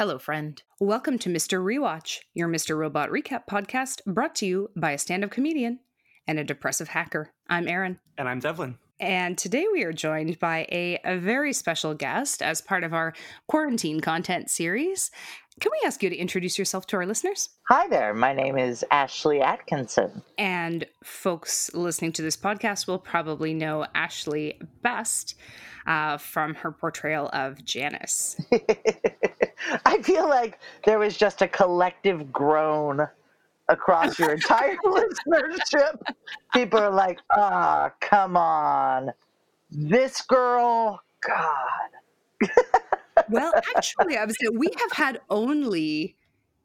Hello, friend. Welcome to Mr. Rewatch, your Mr. Robot recap podcast brought to you by a stand up comedian and a depressive hacker. I'm Erin. And I'm Devlin. And today we are joined by a, a very special guest as part of our quarantine content series. Can we ask you to introduce yourself to our listeners? Hi there. My name is Ashlie Atkinson. And folks listening to this podcast will probably know Ashlie best uh, from her portrayal of Janice. I feel like there was just a collective groan across your entire listenership. People are like, ah, oh, come on. This girl, God. well, actually, I was saying we have had only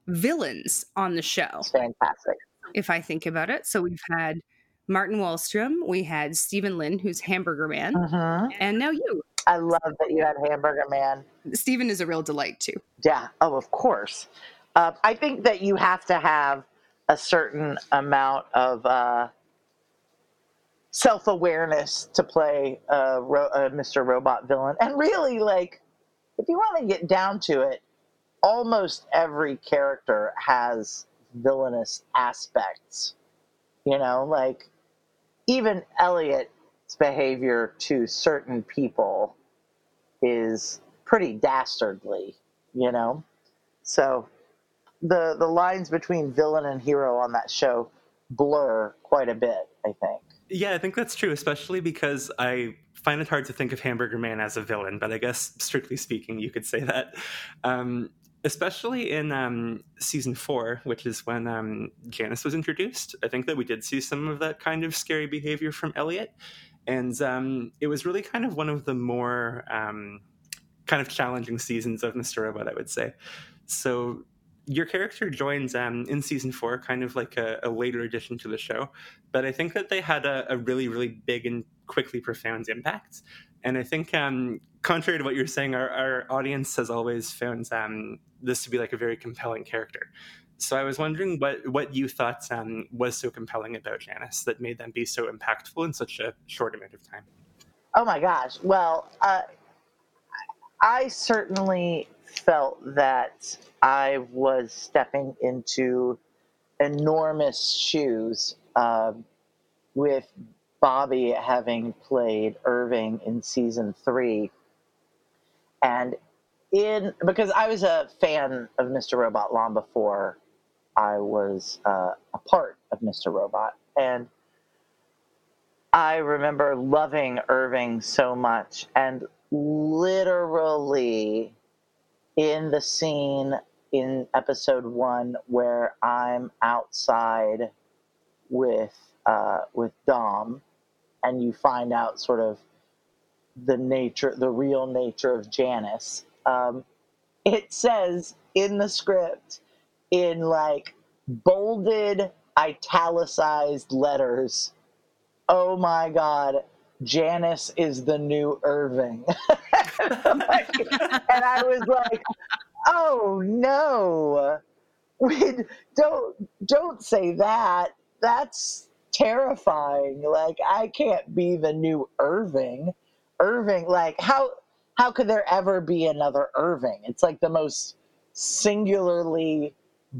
villains on the show. fantastic. If I think about it. So we've had Martin Wallstrom, we had Stephen Lynn, who's Hamburger Man, uh-huh. and now you. I love that you had Hamburger Man. Stephen is a real delight too. Yeah. Oh, of course. Uh, I think that you have to have a certain amount of uh, self awareness to play a, ro- a Mr. Robot villain, and really, like, if you want to get down to it, almost every character has villainous aspects. You know, like even Elliot's behavior to certain people is pretty dastardly, you know? So the the lines between villain and hero on that show blur quite a bit, I think. Yeah, I think that's true, especially because I find it hard to think of Hamburger Man as a villain, but I guess strictly speaking, you could say that. Um, especially in um, season four, which is when um, Janice was introduced. I think that we did see some of that kind of scary behavior from Elliot. And um, it was really kind of one of the more um, kind of challenging seasons of Mr. Robot, I would say. So your character joins um, in season four, kind of like a, a, later addition to the show. But I think that they had a, a really, really big and quickly profound impact. And I think, um, contrary to what you're saying, our, our audience has always found um, this to be like a very compelling character. So I was wondering what what you thought um, was so compelling about Janice that made them be so impactful in such a short amount of time. Oh my gosh! Well, uh, I certainly felt that I was stepping into enormous shoes uh, with Bobby having played Irving in season three. And in because I was a fan of Mr. Robot long before I was uh, a part of Mr. Robot. And I remember loving Irving so much and literally in the scene in episode one where I'm outside with uh, with Dom, and you find out sort of the nature, the real nature of Janice. Um, it says in the script in like bolded, italicized letters. Oh my God, Janice is the new Irving. and I was like, oh no, we don't don't say that. That's terrifying. Like I can't be the new Irving. Irving, like how how could there ever be another Irving? It's like the most singularly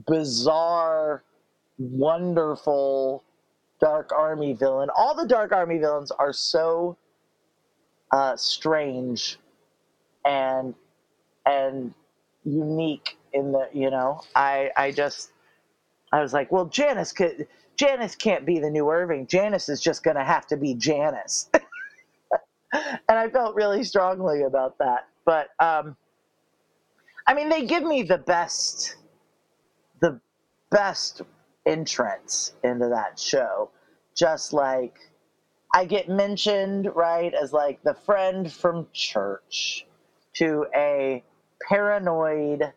bizarre, wonderful Dark Army villain. All the Dark Army villains are so uh, strange and and unique in the you know I I just I was like, well, Janice could Janice can't be the new Irving. Janice is just to have to be Janice. and I felt really strongly about that. But um, I mean, they give me the best, the best entrance into that show. Just like I get mentioned, right, as like the friend from church to a paranoid,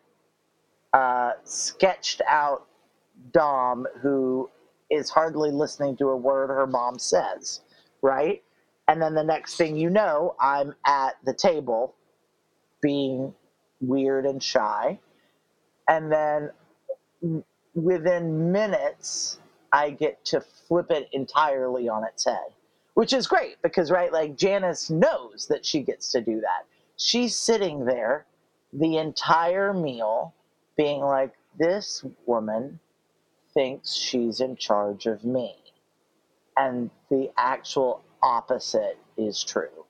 uh, sketched out Dom who is hardly listening to a word her mom says, right? And then the next thing you know, I'm at the table being weird and shy. And then within minutes, I get to flip it entirely on its head, which is great because, right, like Janice knows that she gets to do that. She's sitting there the entire meal being like, this woman thinks she's in charge of me. And the actual opposite is true.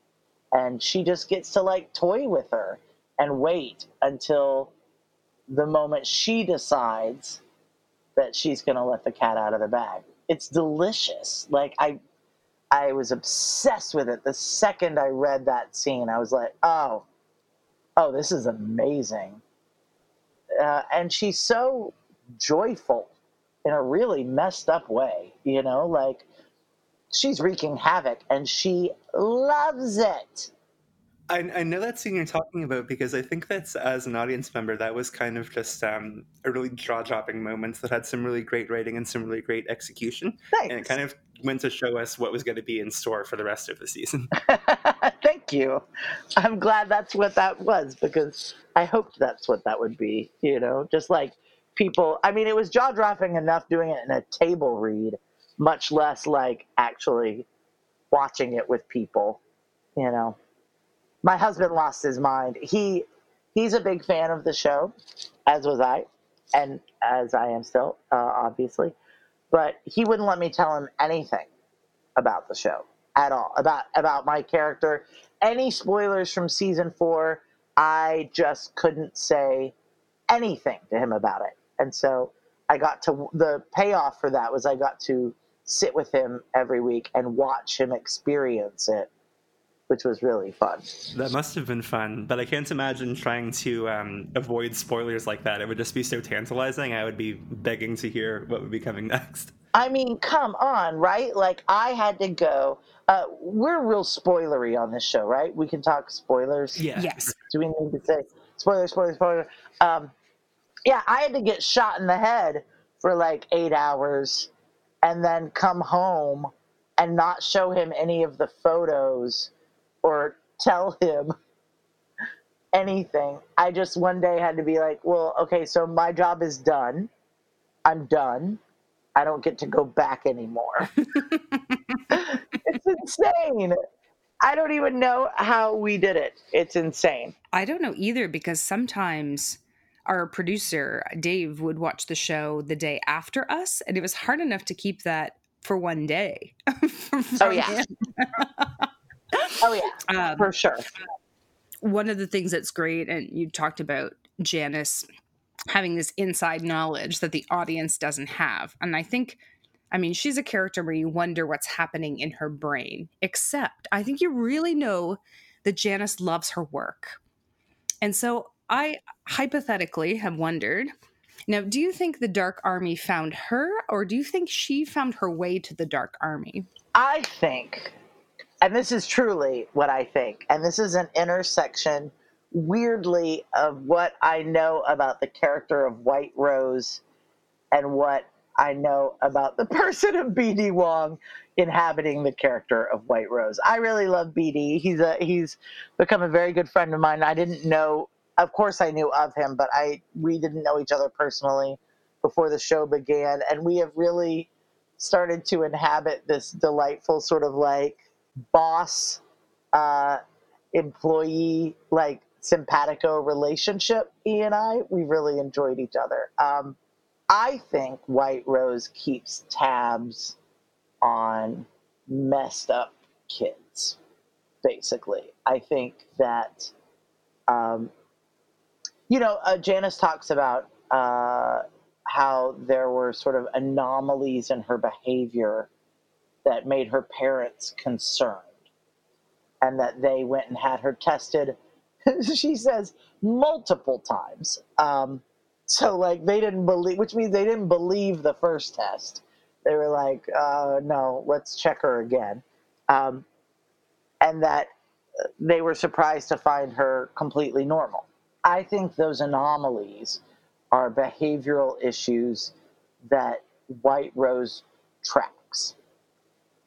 And she just gets to like toy with her and wait until the moment she decides that she's going to let the cat out of the bag. It's delicious. Like I I was obsessed with it. The second I read that scene, I was like, "Oh, oh, this is amazing." Uh, and she's so joyful in a really messed up way, you know, like she's wreaking havoc and she loves it. I, I know that scene you're talking about because I think that's as an audience member that was kind of just um, a really jaw-dropping moment that had some really great writing and some really great execution, Thanks. and it kind of went to show us what was going to be in store for the rest of the season. Thank you. I'm glad that's what that was because I hoped that's what that would be. You know, just like people. I mean, it was jaw-dropping enough doing it in a table read, much less like actually watching it with people. You know my husband lost his mind. He he's a big fan of the show, as was I, and as I am still, uh, obviously. But he wouldn't let me tell him anything about the show at all about about my character. Any spoilers from season four, I just couldn't say anything to him about it. And so I got to the payoff for that was I got to sit with him every week and watch him experience it which was really fun. That must have been fun, but I can't imagine trying to um, avoid spoilers like that. It would just be so tantalizing. I would be begging to hear what would be coming next. I mean, come on, right? Like, I had to go. Uh, we're real spoilery on this show, right? We can talk spoilers. Yeah. Yes. Do we need to say spoiler, spoiler, spoiler? Um, yeah, I had to get shot in the head for like eight hours and then come home and not show him any of the photos or tell him anything. I just one day had to be like, well, okay, so my job is done. I'm done. I don't get to go back anymore. it's insane. I don't even know how we did it. It's insane. I don't know either because sometimes our producer, Dave, would watch the show the day after us, and it was hard enough to keep that for one day. oh, yeah. Oh yeah, um, for sure. One of the things that's great, and you talked about Janice having this inside knowledge that the audience doesn't have, and I think. I mean, she's a character where you wonder what's happening in her brain, except I think you really know that Janice loves her work. And so I hypothetically have wondered now, do you think the Dark Army found her, or do you think she found her way to the Dark Army? I think and this is truly what I think. And this is an intersection, weirdly, of what I know about the character of White Rose and what I know about the person of BD Wong inhabiting the character of White Rose. I really love BD. He's a he's become a very good friend of mine. I didn't know, of course, I knew of him, but I we didn't know each other personally before the show began, and we have really started to inhabit this delightful sort of like boss uh, employee like simpatico relationship he and i we really enjoyed each other. Um, i think white rose keeps tabs on messed up kids basically. I think that um, you know uh, janice talks about uh, how there were sort of anomalies in her behavior that made her parents concerned and that they went and had her tested she says multiple times. Um, so like they didn't believe which means they didn't believe the first test. They were like uh, no let's check her again. Um, and that uh, they were surprised to find her completely normal. I think those anomalies are behavioral issues that white rose tracks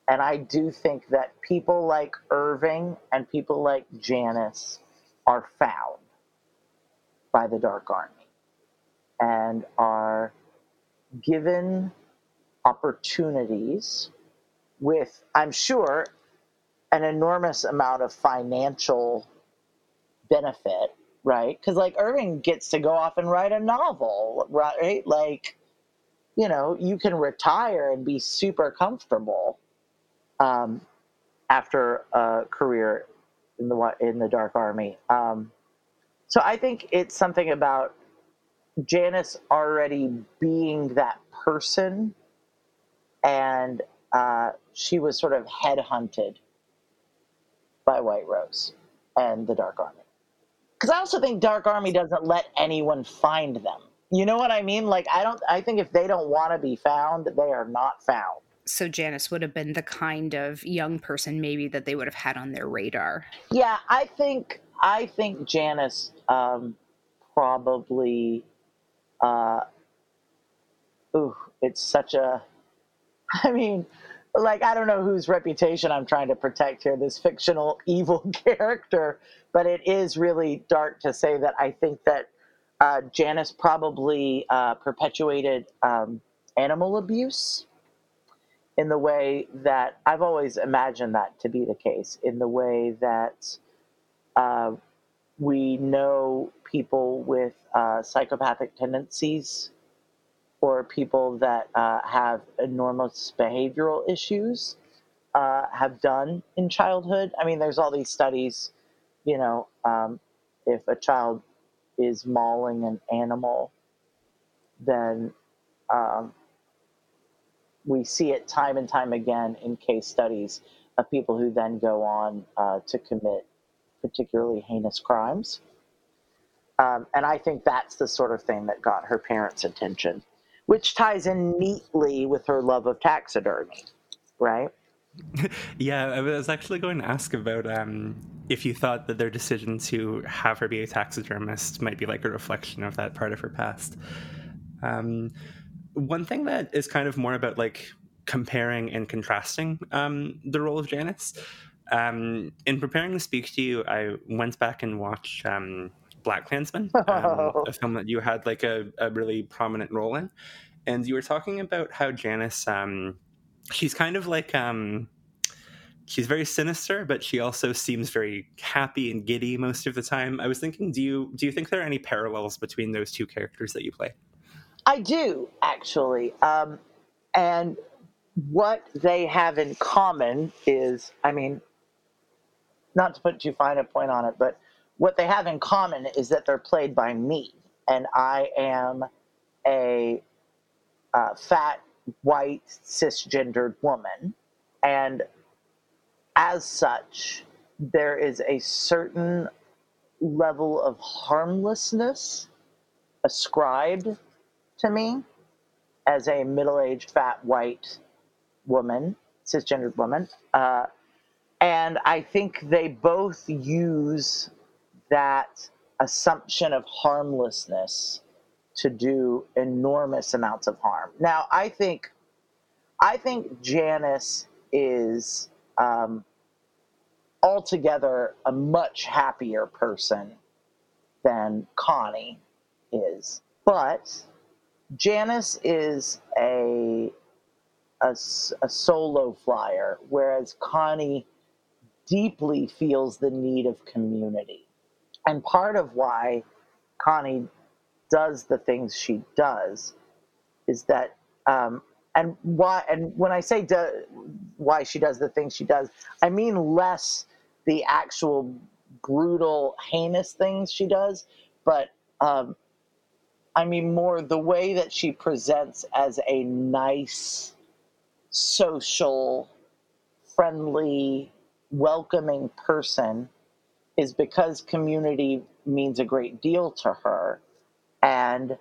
and I do think that people like Irving and people like Janice are found by the Dark Army and are given opportunities with, I'm sure, an enormous amount of financial benefit right? Because like Irving gets to go off and write a novel, right? Like, you know, you can retire and be super comfortable um, after a career in the in the Dark Army. Um, so I think it's something about Janice already being that person, and uh, she was sort of headhunted by White Rose and the Dark Army. Because I also think Dark Army doesn't let anyone find them. You know what I mean? Like I don't. I think if they don't want to be found, they are not found. So Janice would have been the kind of young person maybe that they would have had on their radar. Yeah, I think I think Janice um, probably. Uh, ooh, it's such a. I mean, like I don't know whose reputation I'm trying to protect here, this fictional evil character, but it is really dark to say that I think that uh, Janice probably uh, perpetuated um, animal abuse in the way that I've always imagined that to be the case, in the way that uh, we know people with uh, psychopathic tendencies or people that uh, have enormous behavioral issues uh, have done in childhood. I mean, there's all these studies, you know, um, if a child is mauling an animal, then um, we see it time and time again in case studies of people who then go on uh, to commit particularly heinous crimes. Um, and I think that's the sort of thing that got her parents' attention which ties in neatly with her love of taxidermy, right? yeah, I was actually going to ask about um, if you thought that their decision to have her be a taxidermist might be like a reflection of that part of her past. Um, one thing that is kind of more about like comparing and contrasting um, the role of Janice. Um, in preparing to speak to you, I went back and watched um, BlacKkKlansman, um, a film that you had like a, a, really prominent role in, and you were talking about how Janice, um, she's kind of like um, she's very sinister, but she also seems very happy and giddy most of the time. I was thinking, do you do you think there are any parallels between those two characters that you play? I do actually, um, and what they have in common is, I mean, not to put too fine a point on it, but what they have in common is that they're played by me, and I am a uh, fat, white, cisgendered woman. And as such, there is a certain level of harmlessness ascribed to me as a middle aged, fat, white woman, cisgendered woman. Uh, and I think they both use that assumption of harmlessness to do enormous amounts of harm. Now, I think, I think Janice is um, altogether a much happier person than Connie is, but Janice is a, a, a solo flyer, whereas Connie deeply feels the need of community. And part of why Connie does the things she does is that, um, and why, and when I say do, why she does the things she does, I mean less the actual brutal, heinous things she does, but um, I mean more the way that she presents as a nice, social, friendly, welcoming person is because community means a great deal to her. And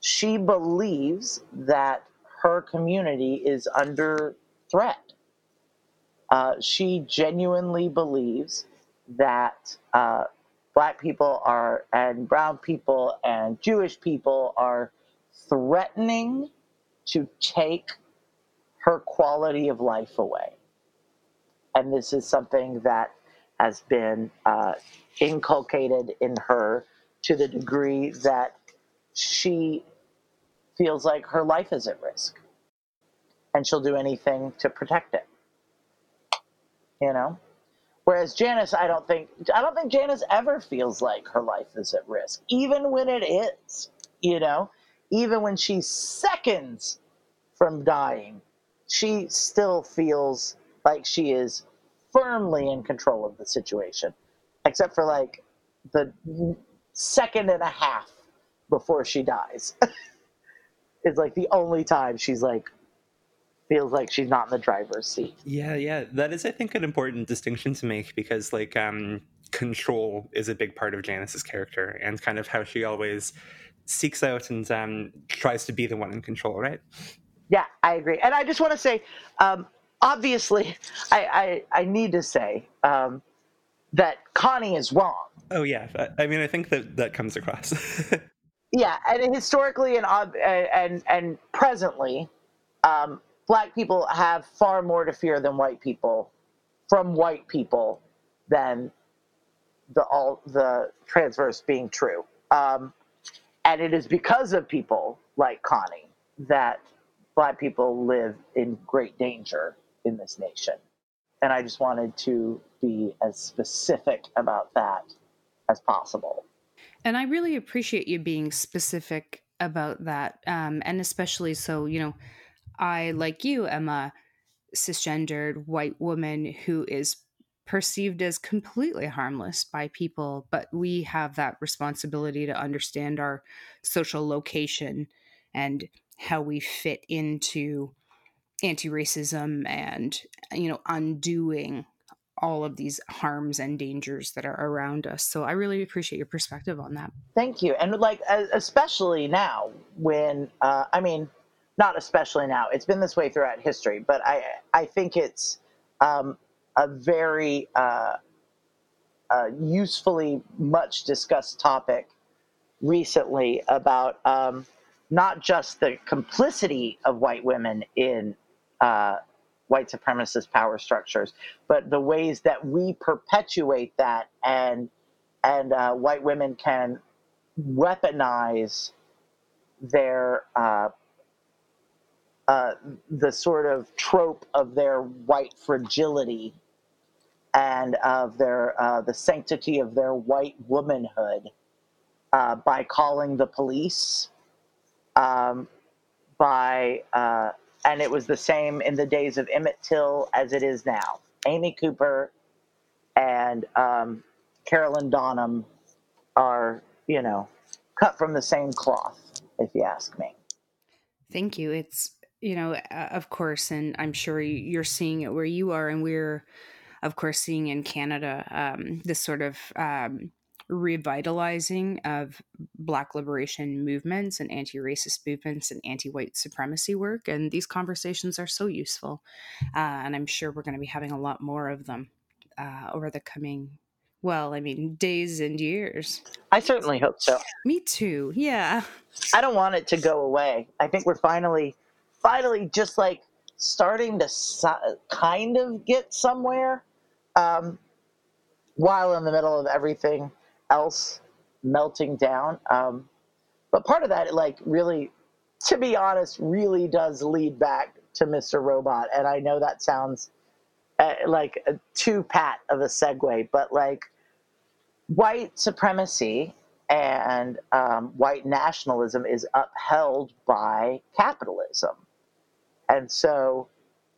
she believes that her community is under threat. Uh, she genuinely believes that uh, black people are, and brown people and Jewish people are threatening to take her quality of life away. And this is something that has been uh, inculcated in her to the degree that she feels like her life is at risk and she'll do anything to protect it. You know? Whereas Janice, I don't think I don't think Janice ever feels like her life is at risk, even when it is. You know, even when she's seconds from dying, she still feels like she is firmly in control of the situation, except for like the second and a half before she dies. is like the only time she's like feels like she's not in the driver's seat. Yeah, yeah. That is I think an important distinction to make because like um control is a big part of Janice's character and kind of how she always seeks out and um tries to be the one in control, right? Yeah, I agree. And I just want to say, um, obviously, I, I, I need to say um, that Connie is wrong. Oh yeah, I mean I think that that comes across. yeah, and historically and and and presently, um, black people have far more to fear than white people from white people than the all the transverse being true. Um, and it is because of people like Connie that black people live in great danger in this nation. And I just wanted to be as specific about that as possible. And I really appreciate you being specific about that. Um, and especially so, you know, I, like you, am a cisgendered white woman who is perceived as completely harmless by people, but we have that responsibility to understand our social location and how we fit into anti-racism and you know undoing all of these harms and dangers that are around us. So I really appreciate your perspective on that. Thank you. And like, especially now when, uh, I mean, not especially now, it's been this way throughout history, but I, I think it's um, a very uh, uh, usefully much discussed topic recently about um, not just the complicity of white women in uh, white supremacist power structures, but the ways that we perpetuate that and and uh, white women can weaponize their uh, the sort of trope of their white fragility and of their uh, the sanctity of their white womanhood uh, by calling the police um, by uh, and it was the same in the days of Emmett Till as it is now. Amy Cooper and um, Carolyn Donham are, you know, cut from the same cloth, if you ask me. Thank you. It's, you know, uh, of course, and I'm sure you're seeing it where you are, and we're, of course, seeing in Canada um, this sort of um, revitalizing of black liberation movements and anti-racist movements and anti-white supremacy work and these conversations are so useful uh, and i'm sure we're going to be having a lot more of them uh, over the coming well i mean days and years. I certainly hope so. Me too yeah. I don't want it to go away. I think we're finally finally just like starting to kind of get somewhere um, while in the middle of everything else melting down. Um, but part of that, like, really, to be honest, really does lead back to Mr. Robot. And I know that sounds uh, like a too pat of a segue, but like, white supremacy and um, white nationalism is upheld by capitalism. And so,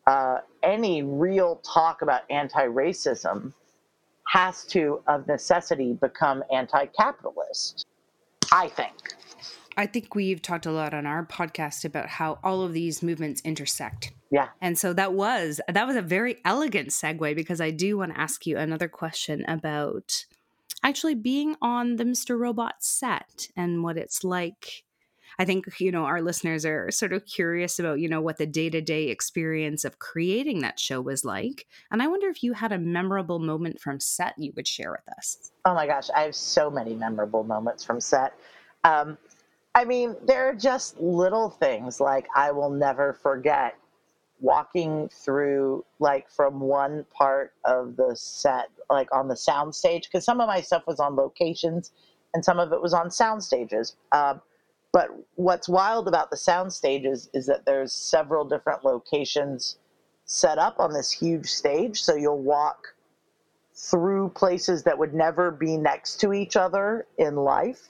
uh, any real talk about anti racism has to, of necessity, become anti capitalist. I think. I think we've talked a lot on our podcast about how all of these movements intersect. Yeah. And so that was that was a very elegant segue because I do want to ask you another question about actually being on the Mr. Robot set and what it's like I think, you know, our listeners are sort of curious about, you know, what the day to day experience of creating that show was like. And I wonder if you had a memorable moment from set you would share with us. Oh my gosh, I have so many memorable moments from set. Um, I mean, there are just little things like I will never forget walking through like from one part of the set like on the sound stage because some of my stuff was on locations and some of it was on sound stages um, but what's wild about the sound stages is that there's several different locations set up on this huge stage. So you'll walk through places that would never be next to each other in life.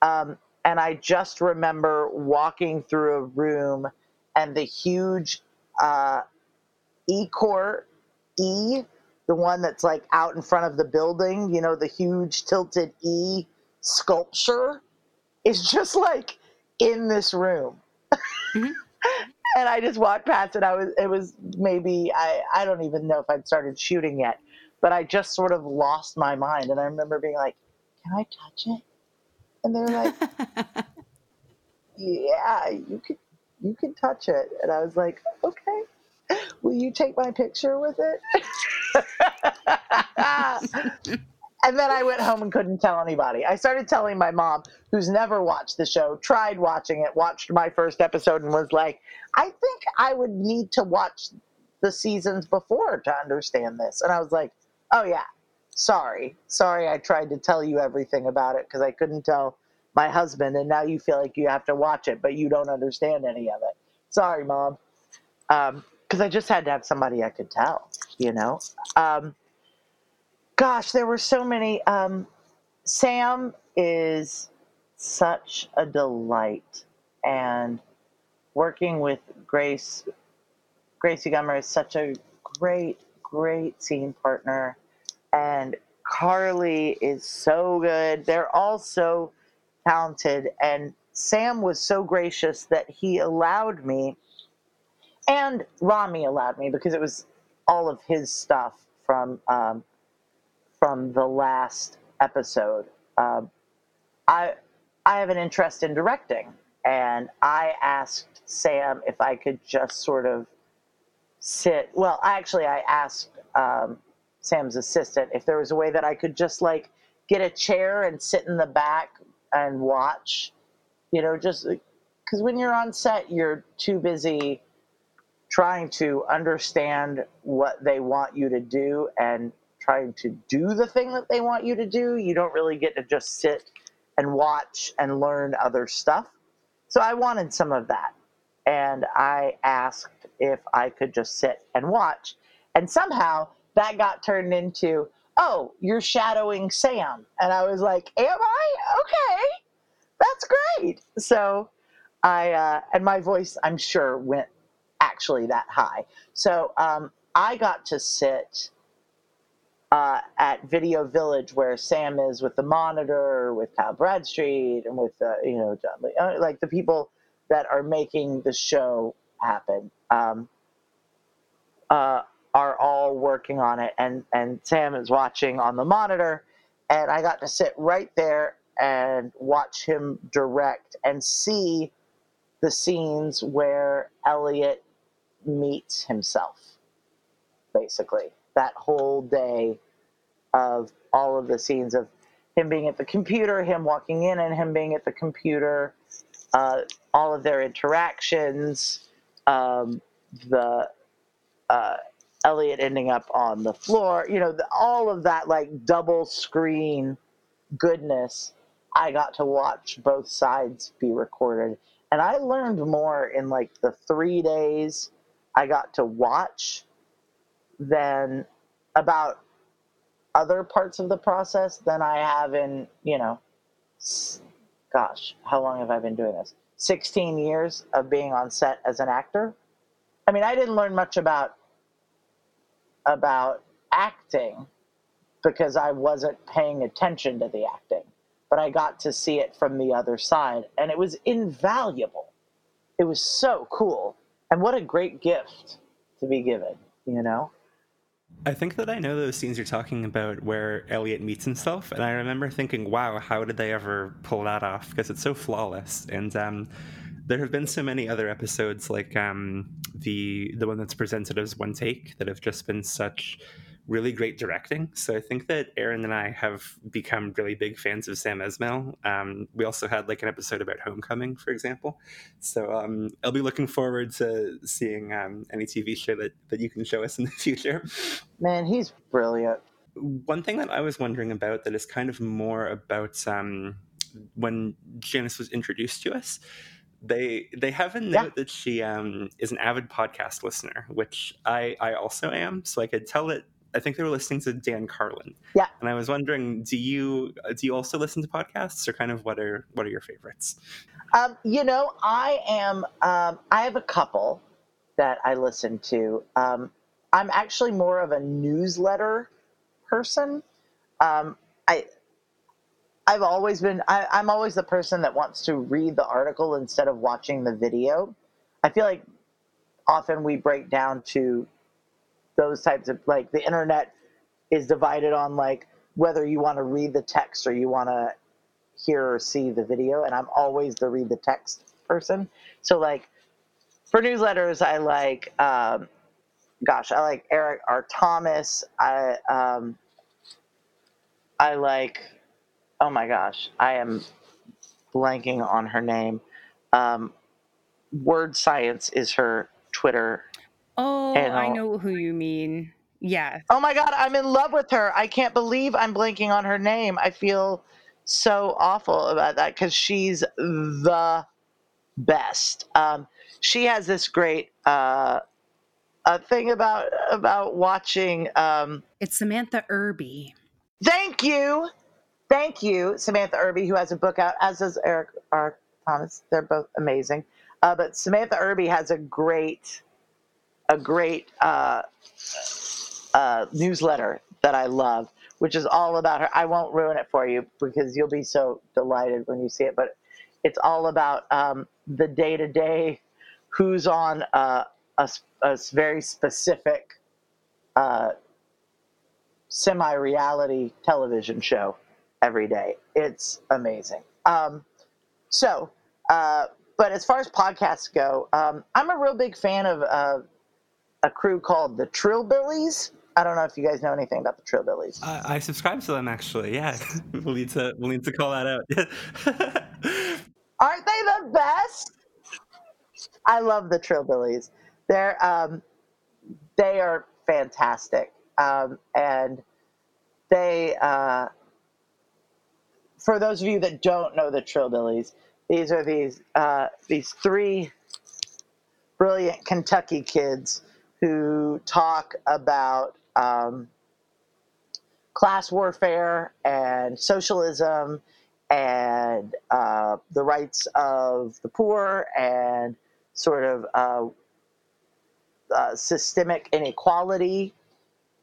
Um, and I just remember walking through a room and the huge uh, E Corp E, the one that's like out in front of the building, you know, the huge tilted E sculpture is just like in this room. Mm-hmm. and I just walked past it. I was it was maybe I I don't even know if I'd started shooting yet, but I just sort of lost my mind and I remember being like, "Can I touch it?" And they're like, "Yeah, you could you can touch it." And I was like, "Okay." Will you take my picture with it? and then I went home and couldn't tell anybody. I started telling my mom, who's never watched the show, tried watching it, watched my first episode, and was like, I think I would need to watch the seasons before to understand this. And I was like, oh, yeah, sorry. Sorry, I tried to tell you everything about it because I couldn't tell my husband. And now you feel like you have to watch it, but you don't understand any of it. Sorry, mom. Um, because I just had to have somebody I could tell, you know. Um, gosh, there were so many. Um, Sam is such a delight, and working with Grace, Gracie Gummer is such a great, great scene partner, and Carly is so good. They're all so talented, and Sam was so gracious that he allowed me and Rami allowed me because it was all of his stuff from um, from the last episode. Um, I I have an interest in directing, and I asked Sam if I could just sort of sit. Well, actually, I asked um, Sam's assistant if there was a way that I could just like get a chair and sit in the back and watch. You know, just because when you're on set, you're too busy trying to understand what they want you to do and trying to do the thing that they want you to do. You don't really get to just sit and watch and learn other stuff. So I wanted some of that. And I asked if I could just sit and watch. And somehow that got turned into, oh, you're shadowing Sam. And I was like, am I? Okay, that's great. So I, uh, and my voice, I'm sure, went actually that high. So um, I got to sit uh, at Video Village where Sam is with the monitor, with Kyle Bradstreet, and with uh, you know uh, like the people that are making the show happen. Um, uh, are all working on it, and and Sam is watching on the monitor, and I got to sit right there and watch him direct and see the scenes where Elliot meets himself, basically. That whole day of all of the scenes of him being at the computer, him walking in and him being at the computer, uh, all of their interactions, um, the uh, Elliot ending up on the floor, you know, the, all of that like double screen goodness. I got to watch both sides be recorded. And I learned more in like the three days I got to watch than about other parts of the process than I have in, you know, gosh, how long have I been doing this? 16 years of being on set as an actor. I mean, I didn't learn much about about acting because I wasn't paying attention to the acting, but I got to see it from the other side and it was invaluable. It was so cool and what a great gift to be given, you know? I think that I know those scenes you're talking about where Elliot meets himself, and I remember thinking, wow, how did they ever pull that off? Because it's so flawless. And um, there have been so many other episodes, like um, the the one that's presented as one take, that have just been such really great directing. So I think that Erin and I have become really big fans of Sam Esmail. Um, we also had like an episode about Homecoming, for example. So um, I'll be looking forward to seeing um, any TV show that, that you can show us in the future. Man, he's brilliant. One thing that I was wondering about that is kind of more about um, when Janice was introduced to us they they have a note yeah. that she um, is an avid podcast listener, which I I also am. So I could tell that I think they were listening to Dan Carlin. Yeah. And I was wondering, do you do you also listen to podcasts, or kind of what are what are your favorites? Um, you know, I am. Um, I have a couple that I listen to. Um, I'm actually more of a newsletter person. Um, I I've always been. I, I'm always the person that wants to read the article instead of watching the video. I feel like often we break down to those types of like the internet is divided on like whether you want to read the text or you want to hear or see the video and i'm always the read the text person. So like for newsletters i like um, gosh i like eric r. Thomas. I um, i like oh my gosh i am blanking on her name. Um, word science is her twitter Oh, And I know who you mean. Yeah. Oh my god, I'm in love with her. I can't believe I'm blanking on her name. I feel so awful about that because she's the best. Um, she has this great uh, a thing about about watching. Um, It's Samantha Irby. thank you, thank you, Samantha Irby, who has a book out, as does Eric R. Thomas. They're both amazing. Uh, but Samantha Irby has a great, a great uh, uh, newsletter that I love, which is all about her. I won't ruin it for you because you'll be so delighted when you see it. But it's all about um, the day to day, who's on uh, a, a very specific uh, semi reality television show every day. It's amazing. Um, so, uh, but as far as podcasts go, um, I'm a real big fan of uh, a crew called the Trillbillies. I don't know if you guys know anything about the Trillbillies. I, I subscribe to them actually. Yeah, we'll need to we'll need to call that out. Aren't they the best? I love the Trillbillies. They're um, they are fantastic, um, and they. Uh, for those of you that don't know the Trillbillies, these are these uh, these three brilliant Kentucky kids who talk about um, class warfare and socialism and uh, the rights of the poor and sort of uh, uh, systemic inequality.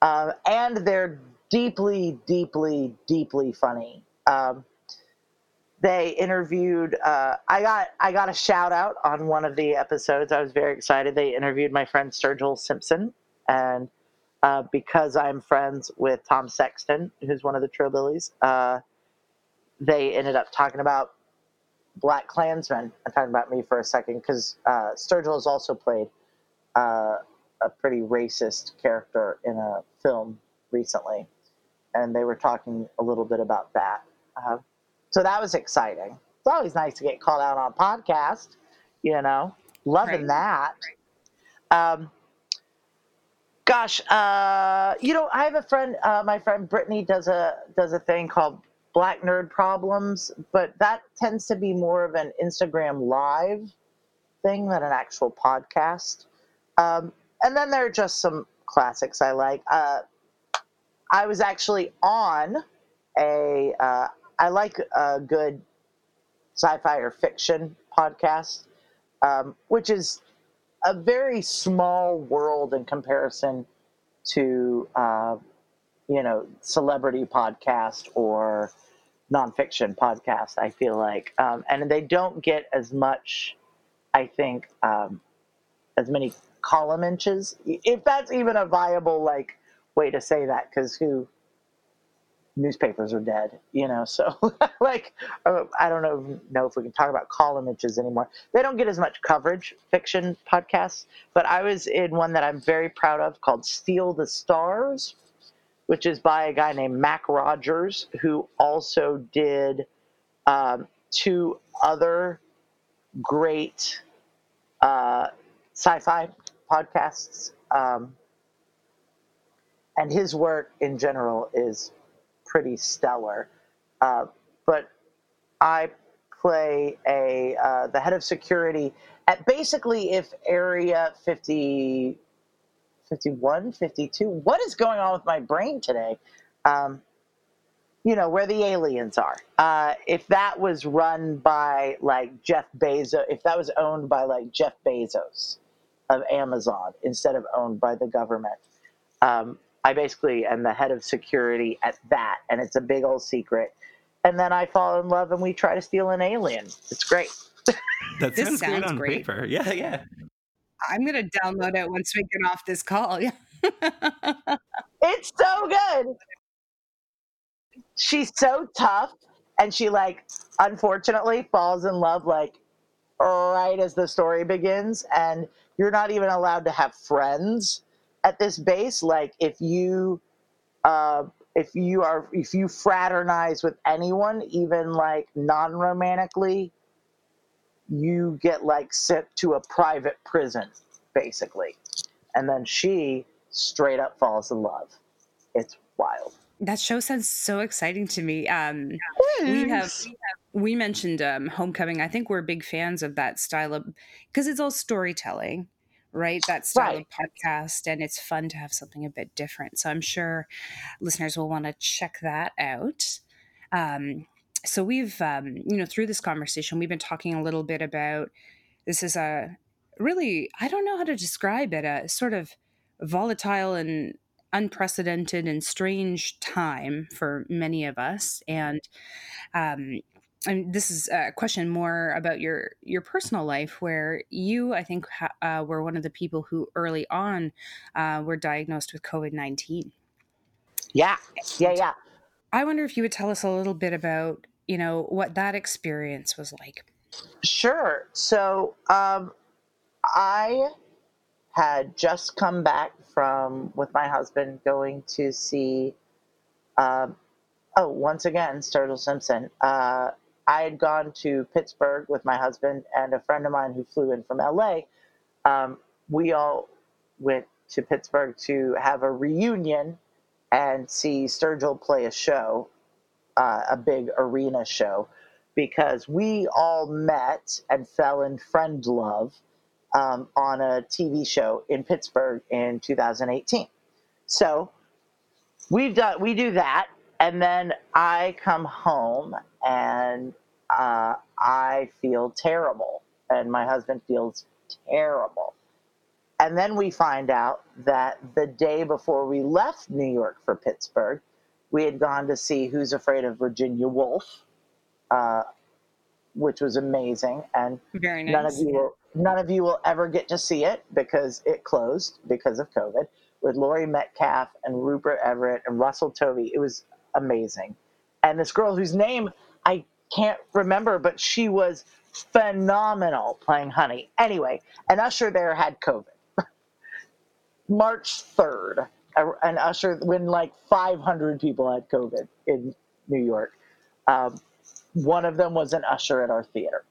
Um, and they're deeply, deeply, deeply funny. Um, they interviewed. Uh, I got I got a shout out on one of the episodes. I was very excited. They interviewed my friend Sturgill Simpson, and uh, because I'm friends with Tom Sexton, who's one of the Trillbillies, uh, they ended up talking about BlacKkKlansman. I'm talking about me for a second because uh, Sturgill has also played uh, a pretty racist character in a film recently, and they were talking a little bit about that. So that was exciting. It's always nice to get called out on a podcast, you know, loving that. Um, gosh, uh, you know, I have a friend. Uh, my friend Brittany does a does a thing called Black Nerd Problems, but that tends to be more of an Instagram live thing than an actual podcast. Um, and then there are just some classics I like. Uh, I was actually on a. Uh, I like a good sci-fi or fiction podcast, um, which is a very small world in comparison to uh, you know celebrity podcast or nonfiction podcast. I feel like, um, and they don't get as much. I think um, as many column inches, if that's even a viable like way to say that, because who newspapers are dead, you know. So like, uh, I don't know know if we can talk about column inches anymore. They don't get as much coverage, fiction podcasts. But I was in one that I'm very proud of called Steal the Stars, which is by a guy named Mac Rogers, who also did um, two other great uh, sci-fi podcasts. Um, and his work in general is pretty stellar. Uh, but I play a uh, the head of security at basically if Area 50 51, 52. What is going on with my brain today? Um, you know, where the aliens are. Uh, if that was run by like Jeff Bezos, if that was owned by like Jeff Bezos of Amazon instead of owned by the government, um, I basically am the head of security at that, and it's a big old secret. And then I fall in love and we try to steal an alien. It's great. That This sounds, great on great. paper. Yeah, yeah. I'm gonna download it once we get off this call. Yeah. It's so good. She's so tough, and she like unfortunately falls in love like right as the story begins, and you're not even allowed to have friends at this base. Like if you, uh, if you are, if you fraternize with anyone, even like non-romantically, you get like sent to a private prison, basically, and then she straight up falls in love. It's wild. that show sounds so exciting to me. Um, we have we mentioned um, Homecoming. I think we're big fans of that style of because it's all storytelling, right? That style Right. of podcast, and it's fun to have something a bit different. So I'm sure listeners will want to check that out. Um, so we've um, you know through this conversation we've been talking a little bit about this is a really I don't know how to describe it a sort of volatile and unprecedented and strange time for many of us and um and this is a question more about your your personal life where you i think ha- uh, were one of the people who early on uh, were diagnosed with covid-19 Yeah, yeah, yeah. i wonder if you would tell us a little bit about you know what that experience was like Sure. So um, I had just come back from with my husband going to see. Um, oh, once again, Sturgill Simpson. Uh, I had gone to Pittsburgh with my husband and a friend of mine who flew in from LA. Um, we all went to Pittsburgh to have a reunion and see Sturgill play a show, uh, a big arena show, because we all met and fell in friend love um, on a TV show in Pittsburgh in 2018. So we've done we do that, and then I come home and uh, I feel terrible, and my husband feels terrible. And then we find out that the day before we left New York for Pittsburgh, we had gone to see Who's Afraid of Virginia Woolf, uh, which was amazing. And nice none of you will none of you will ever get to see it because it closed because of COVID with Laurie Metcalf and Rupert Everett and Russell Tovey. It was amazing. And this girl whose name I can't remember, but she was phenomenal playing Honey. Anyway, an usher there had COVID. March 3rd, a- an usher when like 500 people had COVID in New York. Um, one of them was an usher at our theater.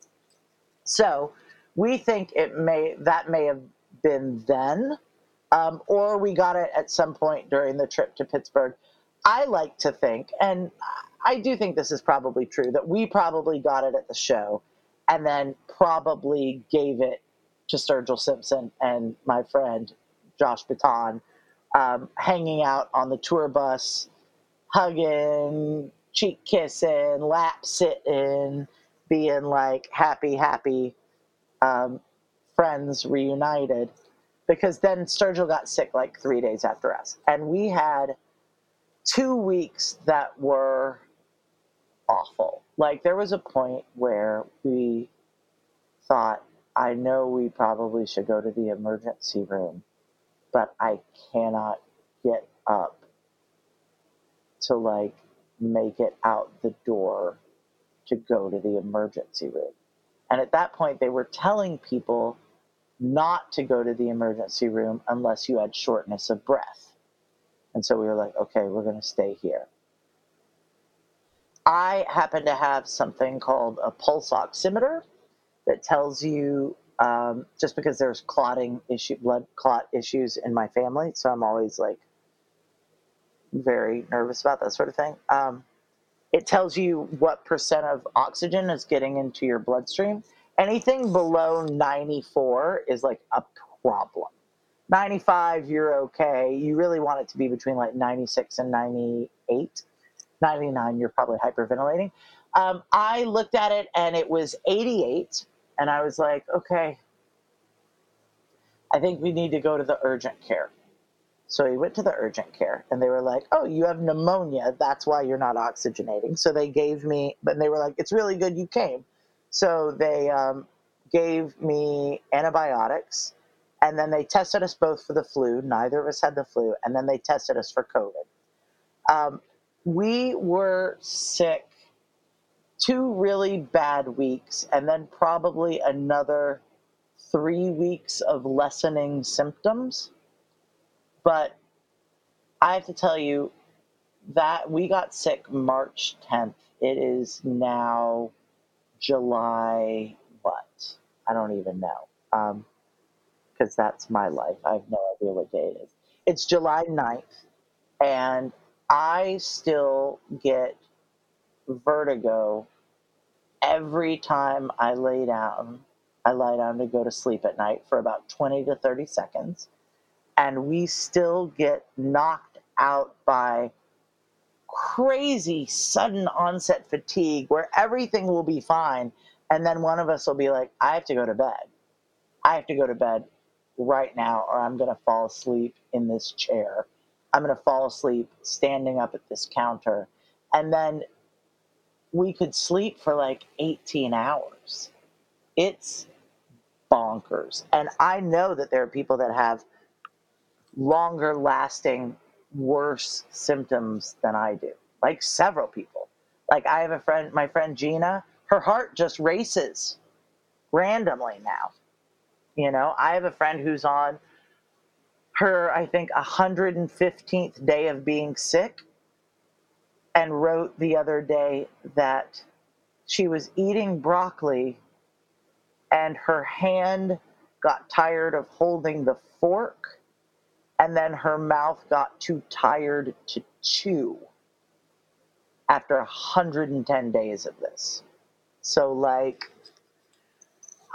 So we think it may that may have been then, um, or we got it at some point during the trip to Pittsburgh. I like to think, and I do think this is probably true, that we probably got it at the show, and then probably gave it to Sturgill Simpson and my friend Josh Baton, um, hanging out on the tour bus, hugging, cheek kissing, lap sitting, being like happy, happy um, friends reunited. Because then Sturgill got sick like three days after us. And we had two weeks that were awful. Like there was a point where we thought, I know we probably should go to the emergency room, but I cannot get up to like make it out the door to go to the emergency room. And at that point, they were telling people not to go to the emergency room unless you had shortness of breath. And so we were like, okay, we're going to stay here. I happen to have something called a pulse oximeter that tells you um, just because there's clotting issue, blood clot issues in my family, so I'm always like very nervous about that sort of thing. Um, it tells you what percent of oxygen is getting into your bloodstream. Anything below 94 is like a problem. 95, you're okay. You really want it to be between like 96 and 98. 99, you're probably hyperventilating. Um, I looked at it and it was 88, and I was like, okay, I think we need to go to the urgent care. So he went to the urgent care and they were like, Oh, you have pneumonia. That's why you're not oxygenating. So they gave me, but they were like, It's really good you came. So they um, gave me antibiotics and then they tested us both for the flu. Neither of us had the flu. And then they tested us for COVID. Um, we were sick two really bad weeks and then probably another three weeks of lessening symptoms but I have to tell you that we got sick March 10th. It is now July what? I don't even know. Um, because that's my life. I have no idea what day it is. It's July 9th, and I still get vertigo every time I lay down. I lie down to go to sleep at night for about 20 to 30 seconds and we still get knocked out by crazy sudden onset fatigue where everything will be fine and then one of us will be like i have to go to bed i have to go to bed right now or i'm going to fall asleep in this chair i'm going to fall asleep standing up at this counter and then we could sleep for like 18 hours it's bonkers and i know that there are people that have longer lasting, worse symptoms than I do. Like several people. Like I have a friend, my friend Gina, her heart just races randomly now. You know, I have a friend who's on her, I think, 115th day of being sick and wrote the other day that she was eating broccoli and her hand got tired of holding the fork and then her mouth got too tired to chew after 110 days of this. So, like,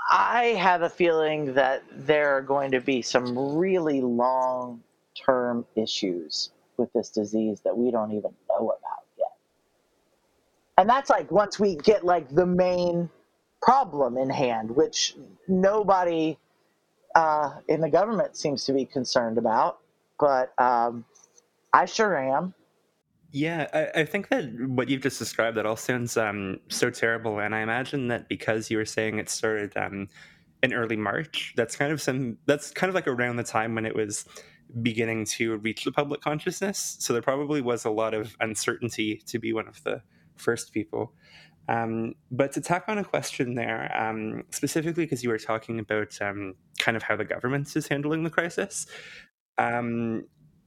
I have a feeling that there are going to be some really long term issues with this disease that we don't even know about yet. And that's like once we get like the main problem in hand, which nobody uh, in the government seems to be concerned about, but um, I sure am. Yeah, I, I, think that what you've just described that all sounds um, so terrible, and I imagine that because you were saying it started um, in early March, that's kind of some that's kind of like around the time when it was beginning to reach the public consciousness. So there probably was a lot of uncertainty to be one of the first people. Um, but to tack on a question there, um, specifically because you were talking about um, kind of how the government is handling the crisis, um,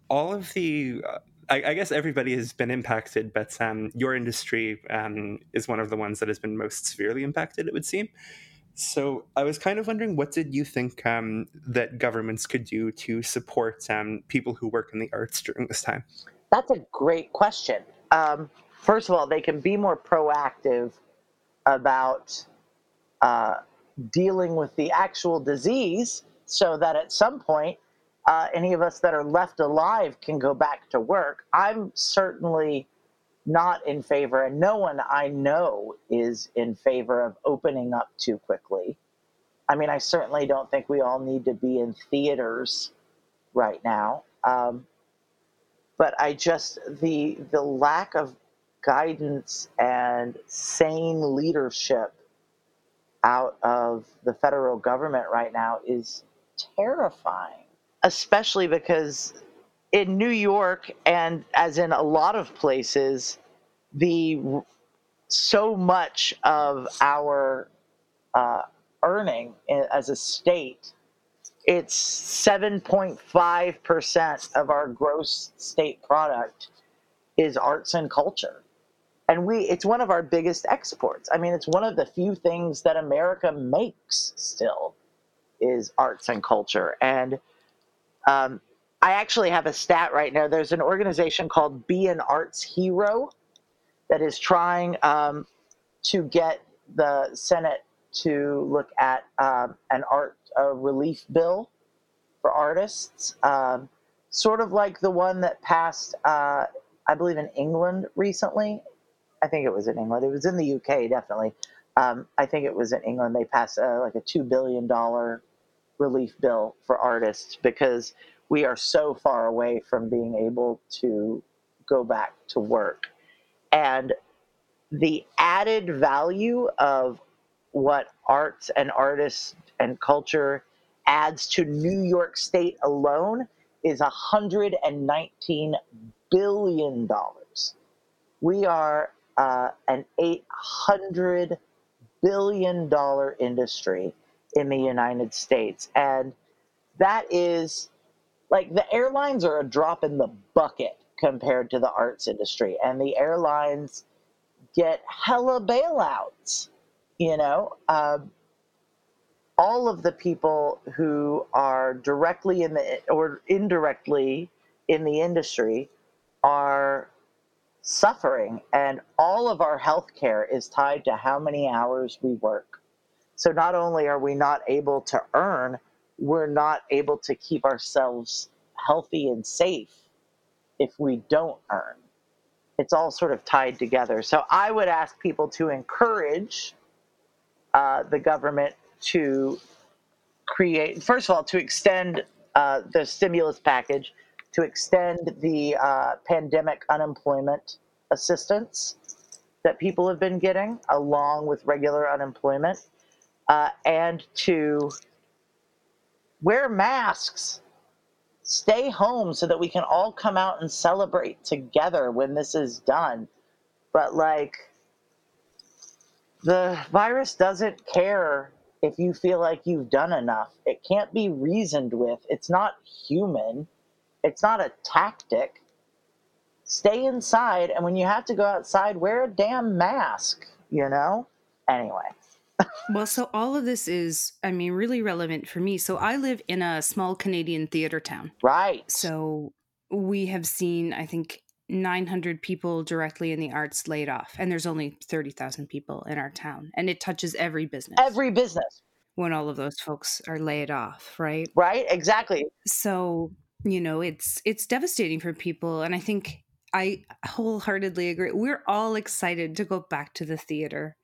all of the, uh, I, I, guess everybody has been impacted, but um, your industry um, is one of the ones that has been most severely impacted, it would seem. So I was kind of wondering, what did you think um, that governments could do to support um, people who work in the arts during this time? That's a great question. Um, first of all, they can be more proactive about uh, dealing with the actual disease so that at some point, uh, any of us that are left alive can go back to work. I'm certainly not in favor, and no one I know is in favor of opening up too quickly. I mean, I certainly don't think we all need to be in theaters right now. Um, but I just the the lack of guidance and sane leadership out of the federal government right now is terrifying, especially because in New York and as in a lot of places, the so much of our uh, earning as a state, it's 7.5% of our gross state product is arts and culture. And we it's one of our biggest exports. I mean it's one of the few things that america makes still is arts and culture. And um, i actually have a stat right now there's an organization called be an arts hero that is trying um, to get the senate to look at um, an art relief bill for artists, um, sort of like the one that passed, uh, I believe, in England recently. I think it was in England. It was in the UK, definitely. Um, I think it was in England. They passed uh, like a two billion dollar relief bill for artists because we are so far away from being able to go back to work, and the added value of what arts and artists and culture adds to New York State alone is $119 billion. We are uh, an $800 billion industry in the United States. And that is like the airlines are a drop in the bucket compared to the arts industry. And the airlines get hella bailouts, you know? Um, all of the people who are directly in the or indirectly in the industry are suffering and all of our health care is tied to how many hours we work so not only are we not able to earn we're not able to keep ourselves healthy and safe if we don't earn. It's all sort of tied together. So i would ask people to encourage uh, the government to create, first of all, to extend uh, the stimulus package, to extend the uh, pandemic unemployment assistance that people have been getting, along with regular unemployment, uh, and to wear masks, stay home so that we can all come out and celebrate together when this is done. But, like, the virus doesn't care if you feel like you've done enough. It can't be reasoned with. It's not human. It's not a tactic. Stay inside, and when you have to go outside, wear a damn mask, you know? Anyway. Well, so all of this is, I mean, really relevant for me. So I live in a small Canadian theater town. Right. So we have seen, I think, 900 people directly in the arts laid off and there's only 30,000 people in our town and it touches every business. Every business. When all of those folks are laid off, right? Right, exactly. So, you know, it's it's devastating for people and I think I wholeheartedly agree. We're all excited to go back to the theater.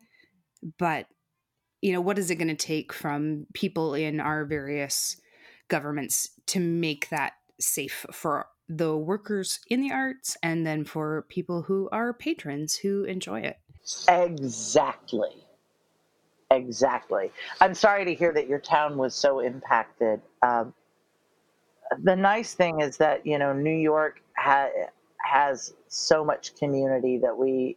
But you know, what is it going to take from people in our various governments to make that safe for the workers in the arts and then for people who are patrons who enjoy it. Exactly. Exactly. I'm sorry to hear that your town was so impacted. Um, the nice thing is that, you know, New York ha- has so much community that we,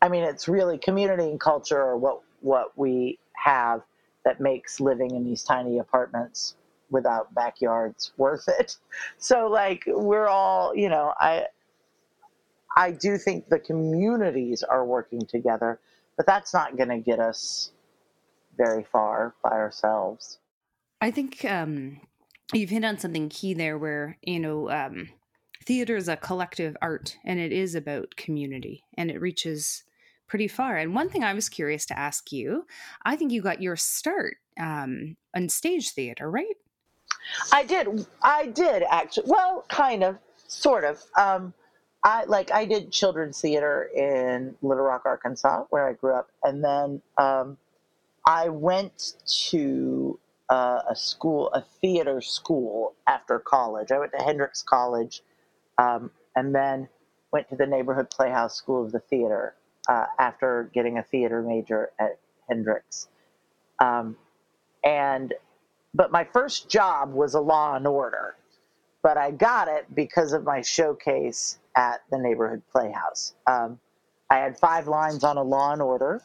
I mean, it's really community and culture are what, what we have that makes living in these tiny apartments without backyards worth it. So like we're all, you know, I I do think the communities are working together, but that's not going to get us very far by ourselves. I think um, you've hit on something key there where, you know, um, theater is a collective art and it is about community and it reaches pretty far. And one thing I was curious to ask you, I think you got your start um, on stage theater, right? I did. I did actually. Well, kind of, sort of. Um, I like I did children's theater in Little Rock, Arkansas, where I grew up, and then um, I went to uh, a school, a theater school after college. I went to Hendrix College, um, and then went to the neighborhood Playhouse School of the Theater uh, after getting a theater major at Hendrix. Um, and but my first job was a law and order, but I got it because of my showcase at the neighborhood playhouse. Um, I had five lines on a law and order,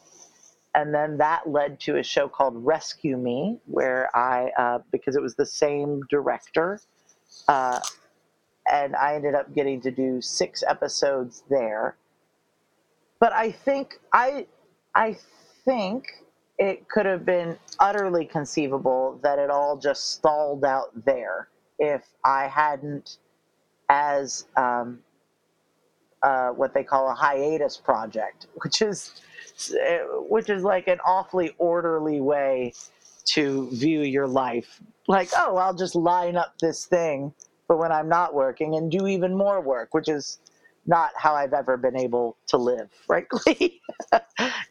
and then that led to a show called Rescue Me, where I, uh, because it was the same director, uh, and I ended up getting to do six episodes there. But I think I, I think it could have been utterly conceivable that it all just stalled out there if I hadn't, as um, uh, what they call a hiatus project, which is which is like an awfully orderly way to view your life. Like, oh, I'll just line up this thing for when I'm not working and do even more work, which is not how I've ever been able to live, frankly.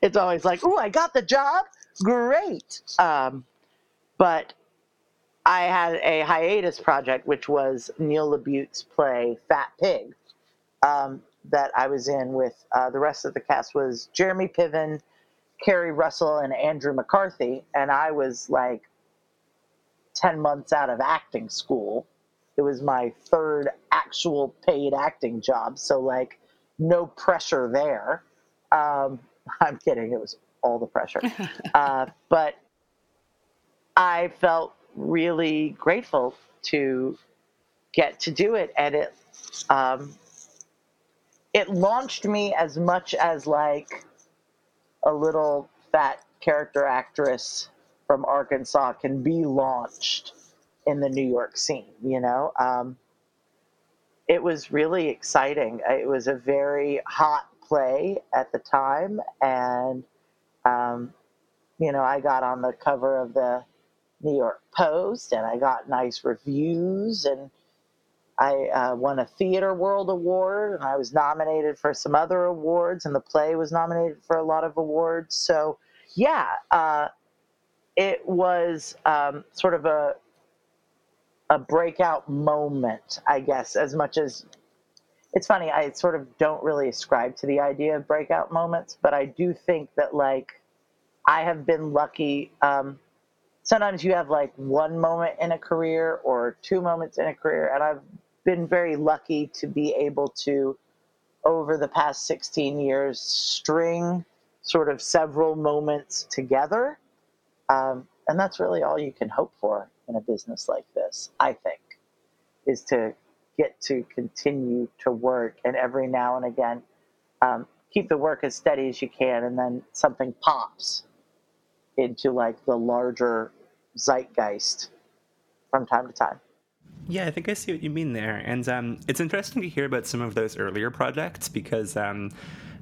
it's always like, oh, I got the job. Great. Um, but I had a hiatus project, which was Neil LaBute's play Fat Pig, um, that I was in with uh, the rest of the cast was Jeremy Piven, Keri Russell, and Andrew McCarthy, and I was like ten months out of acting school. It was my third actual paid acting job, so like no pressure there. Um, I'm kidding; it was all the pressure, uh, but I felt really grateful to get to do it, and it um, it launched me as much as like a little fat character actress from Arkansas can be launched in the New York scene. You know, um, it was really exciting. It was a very hot play at the time, and um, you know, I got on the cover of the New York Post, and I got nice reviews, and I uh, won a Theater World Award, and I was nominated for some other awards, and the play was nominated for a lot of awards. So, yeah, uh, it was um, sort of a a breakout moment, I guess, as much as it's funny. I sort of don't really ascribe to the idea of breakout moments, but I do think that like I have been lucky. Um, sometimes you have like one moment in a career or two moments in a career, and I've been very lucky to be able to, over the past 16 years, string sort of several moments together. Um, and that's really all you can hope for in a business like this, I think, is to get to continue to work and every now and again um, keep the work as steady as you can and then something pops into like the larger zeitgeist from time to time. Yeah, I think I see what you mean there, and um, it's interesting to hear about some of those earlier projects because um,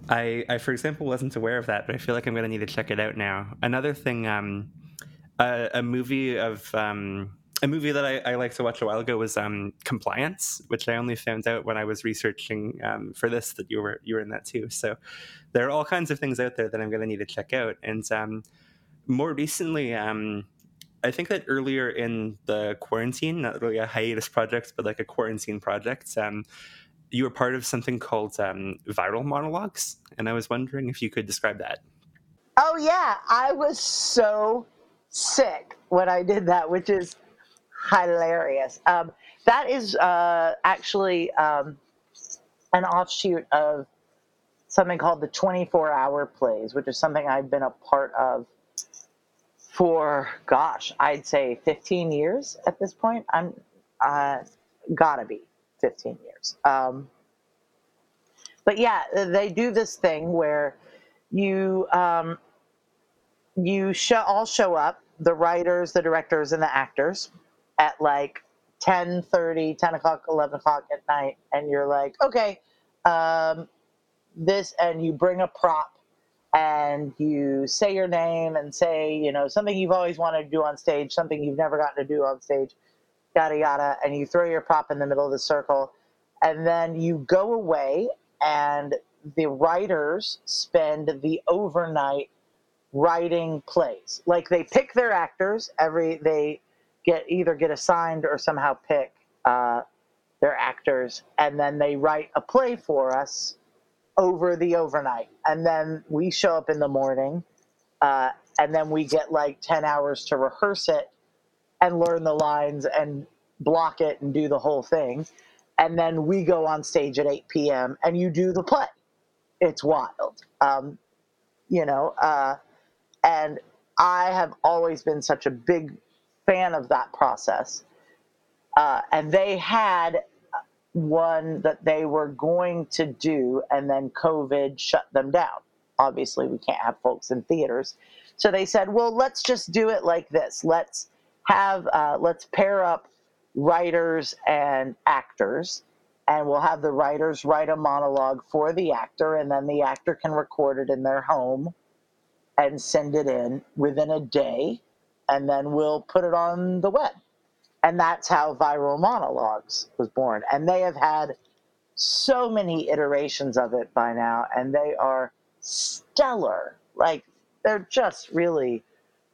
I, I, for example, wasn't aware of that, but I feel like I'm going to need to check it out now. Another thing, um, a, movie of um, a movie that I, I liked to watch a while ago was um, Compliance, which I only found out when I was researching um, for this that you were you were in that too. So there are all kinds of things out there that I'm going to need to check out, and more recently. I think that earlier in the quarantine, not really a hiatus project, but like a quarantine project, um, you were part of something called um, Viral Monologues. And I was wondering if you could describe that. Oh, yeah. I was so sick when I did that, which is hilarious. Um, that is uh, actually um, an offshoot of something called the 24 hour plays, which is something I've been a part of for gosh, I'd say 15 years at this point. I'm uh, gotta be 15 years. Um, but yeah, they do this thing where you um, you all show up, the writers, the directors, and the actors at like 10 30 10 o'clock 11 o'clock at night and you're like okay um, this and you bring a prop and you say your name and say, you know, something you've always wanted to do on stage, something you've never gotten to do on stage, yada yada, and you throw your prop in the middle of the circle, and then you go away, and the writers spend the overnight writing plays. Like they pick their actors every they get either get assigned or somehow pick uh, their actors, and then they write a play for us over the overnight. And then we show up in the morning, uh, and then we get like 10 hours to rehearse it and learn the lines and block it and do the whole thing. And then we go on stage at 8 p.m. and you do the play. It's wild. Um, you know, uh, and I have always been such a big fan of that process. Uh, and they had one that they were going to do, and then COVID shut them down. Obviously, we can't have folks in theaters. So they said, well, let's just do it like this. Let's have, uh, let's pair up writers and actors, and we'll have the writers write a monologue for the actor, and then the actor can record it in their home and send it in within a day. and then we'll put it on the web. And that's how Viral Monologues was born. And they have had so many iterations of it by now, and they are stellar. Like they're just really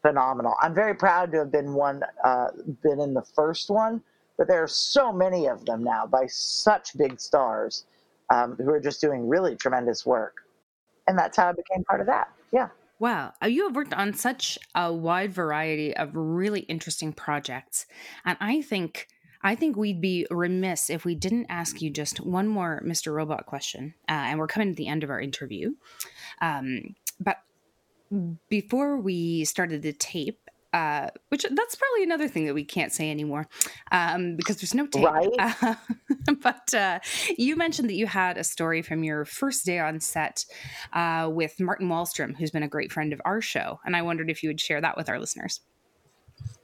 phenomenal. I'm very proud to have been one, uh, been in the first one, but there are so many of them now by such big stars um, who are just doing really tremendous work. And that's how I became part of that. Yeah. Wow, uh, you have worked on such a wide variety of really interesting projects, and I think I think we'd be remiss if we didn't ask you just one more Mr. Robot question. Uh, and we're coming to the end of our interview. Um, but before we started the tape, uh, which that's probably another thing that we can't say anymore um, because there's no tape. Right. Uh, but uh, you mentioned that you had a story from your first day on set uh, with Martin Wallstrom, who's been a great friend of our show, and I wondered if you would share that with our listeners.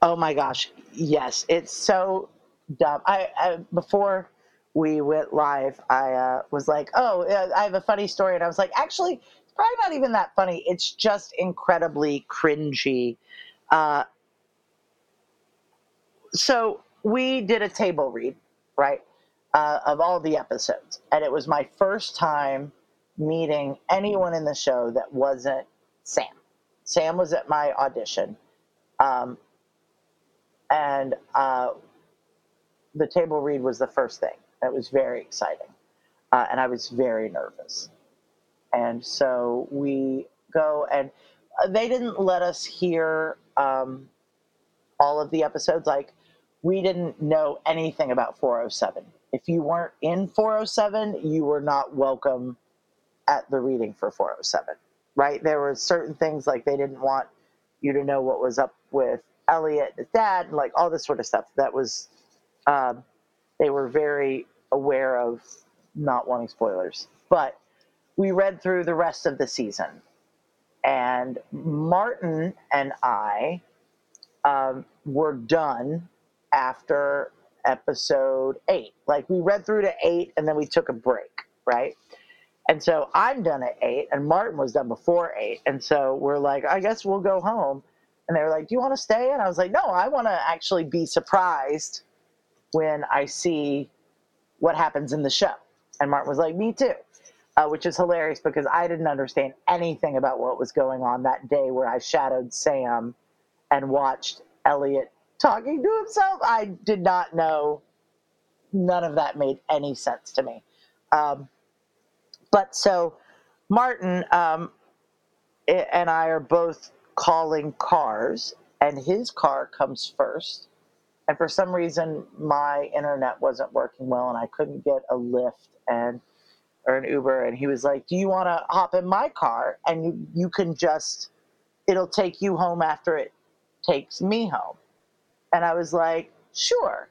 Oh my gosh, yes! It's so dumb. I, I before we went live, I uh, was like, "Oh, I have a funny story," and I was like, "Actually, it's probably not even that funny. It's just incredibly cringy." Uh, so we did a table read, right, uh, of all the episodes, and it was my first time meeting anyone in the show that wasn't Sam. Sam was at my audition, um, and uh, the table read was the first thing. It was very exciting, uh, and I was very nervous. And so we go, and they didn't let us hear um, all of the episodes. Like we didn't know anything about 407. If you weren't in 407, you were not welcome at the reading for 407. Right? There were certain things like they didn't want you to know what was up with Elliot, and his dad, and like all this sort of stuff. That was um, they were very aware of not wanting spoilers. But we read through the rest of the season, and Martin and I um, were done after episode eight. Like we read through to eight, and then we took a break, right? And so I'm done at eight, and Martin was done before eight. And so we're like, I guess we'll go home. And they were like, Do you want to stay? And I was like, No, I want to actually be surprised when I see what happens in the show. And Martin was like, Me too. Uh, which is hilarious because I didn't understand anything about what was going on that day where I shadowed Sam and watched Elliot talking to himself. I did not know. None of that made any sense to me. Um, but so Martin um, and I are both calling cars, and his car comes first and for some reason my internet wasn't working well and I couldn't get a Lyft. and or an Uber and he was like, "Do you want to hop in my car and you you can just it'll take you home after it takes me home." And I was like, "Sure."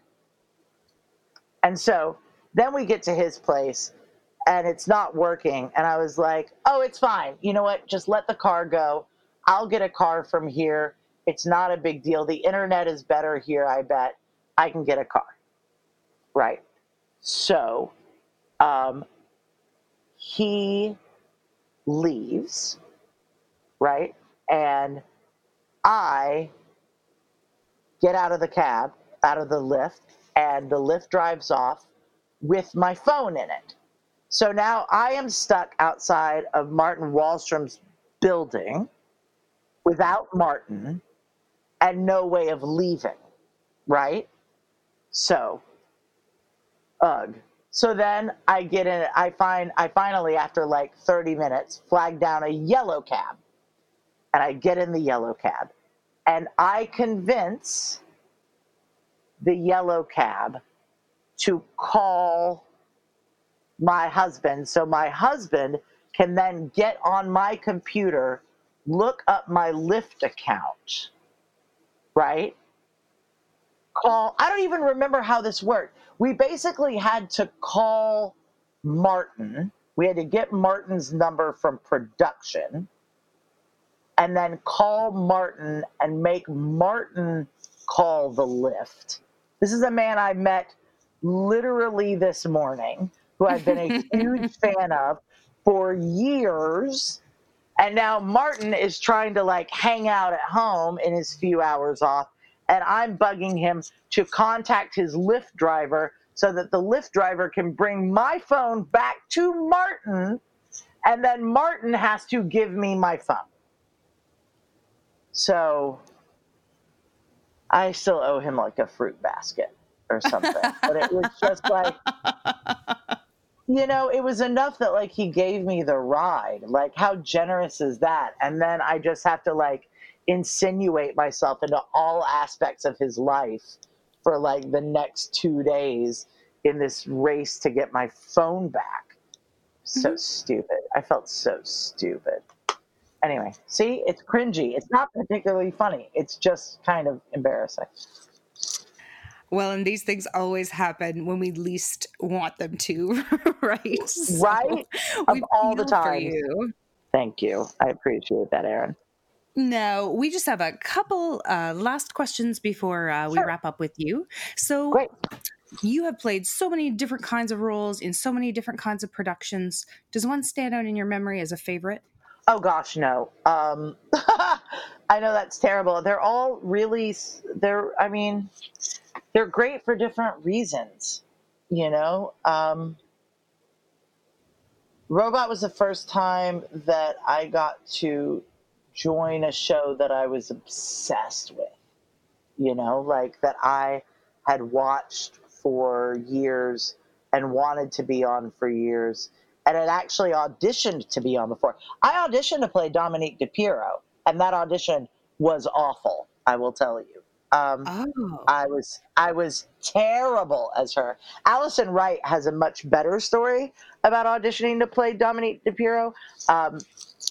And so then we get to his place and it's not working and I was like, "Oh, it's fine. You know what? Just let the car go. I'll get a car from here it's not a big deal. The internet is better here, I bet. I can get a car. Right. So um, he leaves, right? And I get out of the cab, out of the Lyft, and the Lyft drives off with my phone in it. So now I am stuck outside of Martin Wallstrom's building without Martin and no way of leaving, right? So, ugh. So then I get in, I find, I finally, after like 30 minutes, flag down a yellow cab. And I get in the yellow cab. And I convince the yellow cab to call my husband. So my husband can then get on my computer, look up my Lyft account right? Call, I don't even remember how this worked. We basically had to call Martin. We had to get Martin's number from production and then call Martin and make Martin call the Lyft. This is a man I met literally this morning who I've been a huge fan of for years And now Martin is trying to like hang out at home in his few hours off. And I'm bugging him to contact his Lyft driver so that the Lyft driver can bring my phone back to Martin. And then Martin has to give me my phone. So I still owe him like a fruit basket or something. but it was just like, you know, it was enough that like he gave me the ride. Like, how generous is that? And then I just have to like insinuate myself into all aspects of his life for like the next two days in this race to get my phone back. So mm-hmm. stupid. I felt so stupid. Anyway, see, it's cringy. It's not particularly funny. It's just kind of embarrassing. Well, and these things always happen when we least want them to, right? So right? Of all the time. Thank you. I appreciate that, Erin. No, we just have a couple uh, last questions before uh, we sure. wrap up with you. So, Great. you have played so many different kinds of roles in so many different kinds of productions. Does one stand out in your memory as a favorite? Oh gosh, no. Um, I know that's terrible. They're all really. They're. I mean, they're great for different reasons. You know. Um, Robot was the first time that I got to join a show that I was obsessed with. You know, like that I had watched for years and wanted to be on for years and had actually auditioned to be on before. I auditioned to play Dominique DiPierro, and that audition was awful. I will tell you. Um, oh. I was I was terrible as her. Alison Wright has a much better story about auditioning to play Dominique DiPierro. Um,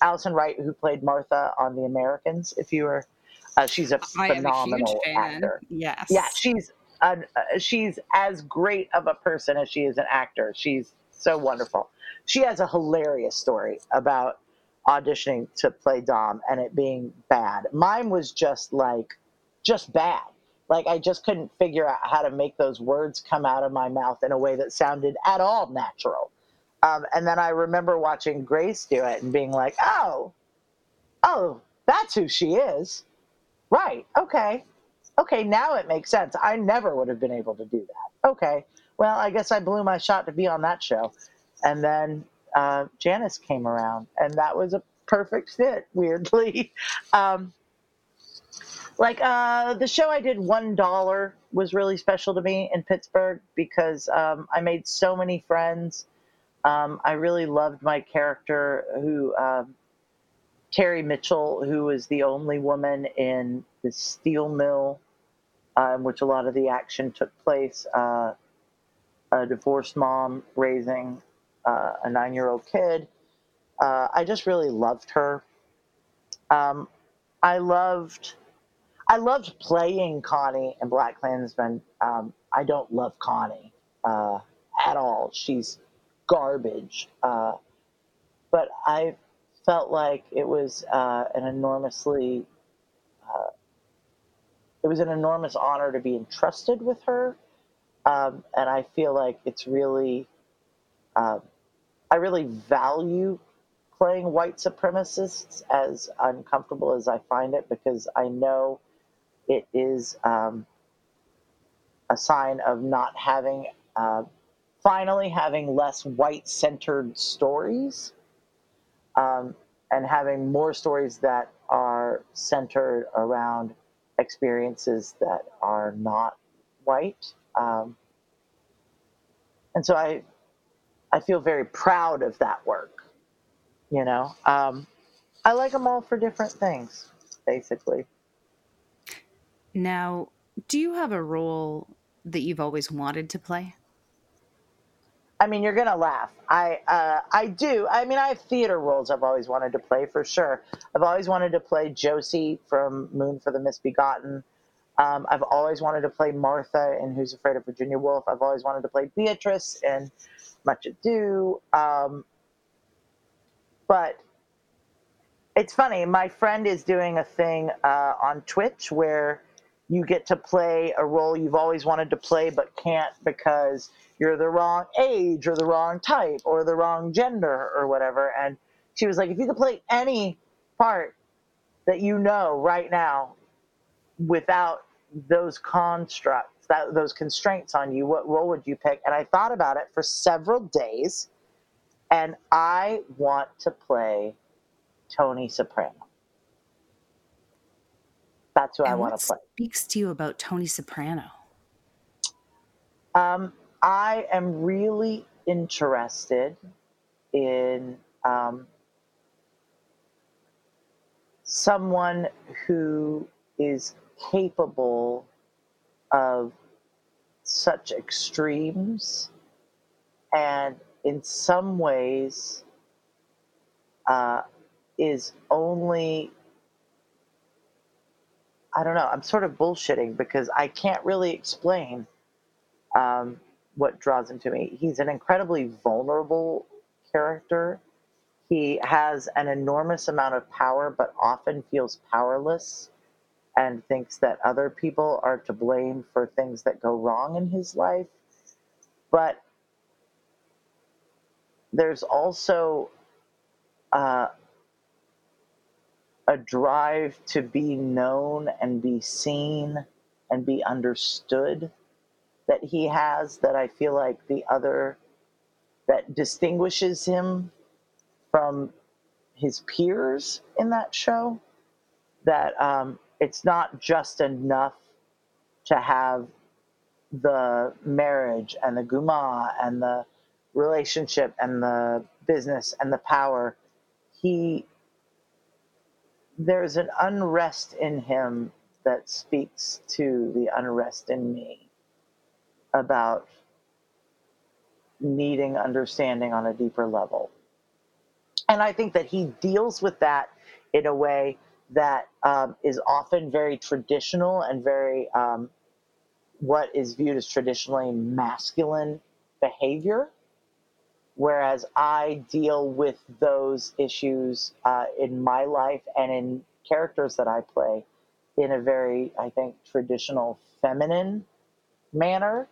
Alison Wright, who played Martha on The Americans, if you were, uh, she's a I phenomenal a actor. Yes, yeah, she's uh, she's as great of a person as she is an actor. She's so wonderful. She has a hilarious story about auditioning to play Dom and it being bad. Mine was just like, just bad. Like I just couldn't figure out how to make those words come out of my mouth in a way that sounded at all natural. Um, and then I remember watching Grace do it and being like, oh, oh, that's who she is. Right. Okay. Okay. Now it makes sense. I never would have been able to do that. Okay. Well, I guess I blew my shot to be on that show. And then uh, Janice came around, and that was a perfect fit, weirdly. Um, like uh, the show I did, One Dollar, was really special to me in Pittsburgh because um, I made so many friends. Um, I really loved my character, who um, Terry Mitchell, who was the only woman in the steel mill, uh, in which a lot of the action took place. Uh, a divorced mom raising uh, a nine year old kid. Uh, I just really loved her. Um, I loved. I loved playing Connie in BlacKkKlansman. Um, I don't love Connie uh, at all. She's garbage. Uh, but I felt like it was uh, an enormously uh, it was an enormous honor to be entrusted with her um, and I feel like it's really, uh, I really value playing white supremacists as uncomfortable as I find it because I know it is um, a sign of not having, uh, finally having less white centered stories um, and having more stories that are centered around experiences that are not white. Um, and so I, I feel very proud of that work. You know, um, I like them all for different things, basically. Now, do you have a role that you've always wanted to play? I mean, you're gonna laugh. I uh, I do. I mean, I have theater roles I've always wanted to play for sure. I've always wanted to play Josie from Moon for the Misbegotten. Um, I've always wanted to play Martha in Who's Afraid of Virginia Woolf. I've always wanted to play Beatrice in Much Ado. Um, but it's funny. My friend is doing a thing uh, on Twitch where you get to play a role you've always wanted to play but can't because you're the wrong age or the wrong type or the wrong gender or whatever. And she was like, if you could play any part that you know right now without those constructs, that those constraints on you, what role would you pick? And I thought about it for several days, and I want to play Tony Soprano. That's who and I want to play. Speaks to you about Tony Soprano. Um, I am really interested in um, someone who is capable of such extremes and in some ways uh, is only I don't know. I'm sort of bullshitting because I can't really explain um, what draws him to me. He's an incredibly vulnerable character. He has an enormous amount of power, but often feels powerless and thinks that other people are to blame for things that go wrong in his life. But there's also uh, a drive to be known and be seen and be understood that he has that I feel like the other that distinguishes him from his peers in that show. That um, it's not just enough to have the marriage and the guma and the relationship and the business and the power. He there's an unrest in him that speaks to the unrest in me about needing understanding on a deeper level. And I think that he deals with that in a way that um, is often very traditional and very um, what is viewed as traditionally masculine behavior. Whereas I deal with those issues uh, in my life and in characters that I play in a very, I think, traditional feminine manner.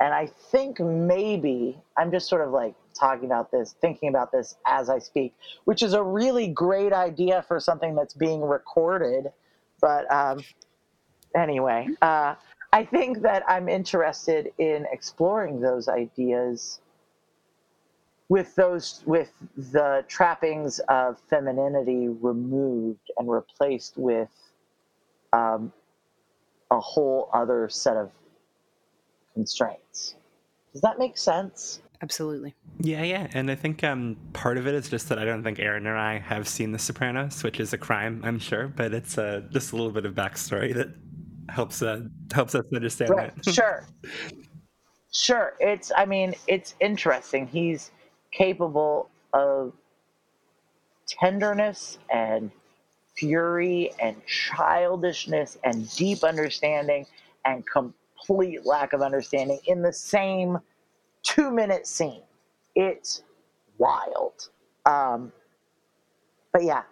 And I think maybe I'm just sort of like talking about this, thinking about this as I speak, which is a really great idea for something that's being recorded. But um, anyway, uh, I think that I'm interested in exploring those ideas with those with the trappings of femininity removed and replaced with um, a whole other set of constraints. Does that make sense? Absolutely. Yeah, yeah, and I think um, part of it is just that I don't think Erin or I have seen The Sopranos, which is a crime, I'm sure, but it's uh, just a little bit of backstory that helps uh, helps us understand Right. it. sure. Sure. It's. I mean, it's interesting. He's capable of tenderness and fury and childishness and deep understanding and complete lack of understanding in the same two minute scene. It's wild. Um, but yeah,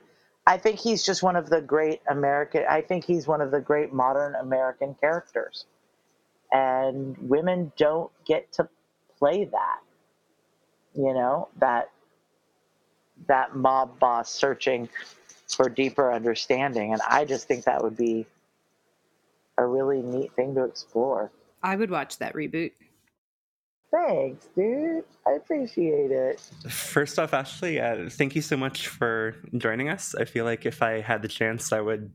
I think he's just one of the great American, I think he's one of the great modern American characters. And women don't get to play that. You know, that that mob boss searching for deeper understanding. And I just think that would be a really neat thing to explore. I would watch that reboot. Thanks, dude. I appreciate it. First off, Ashlie, uh, thank you so much for joining us. I feel like if I had the chance, I would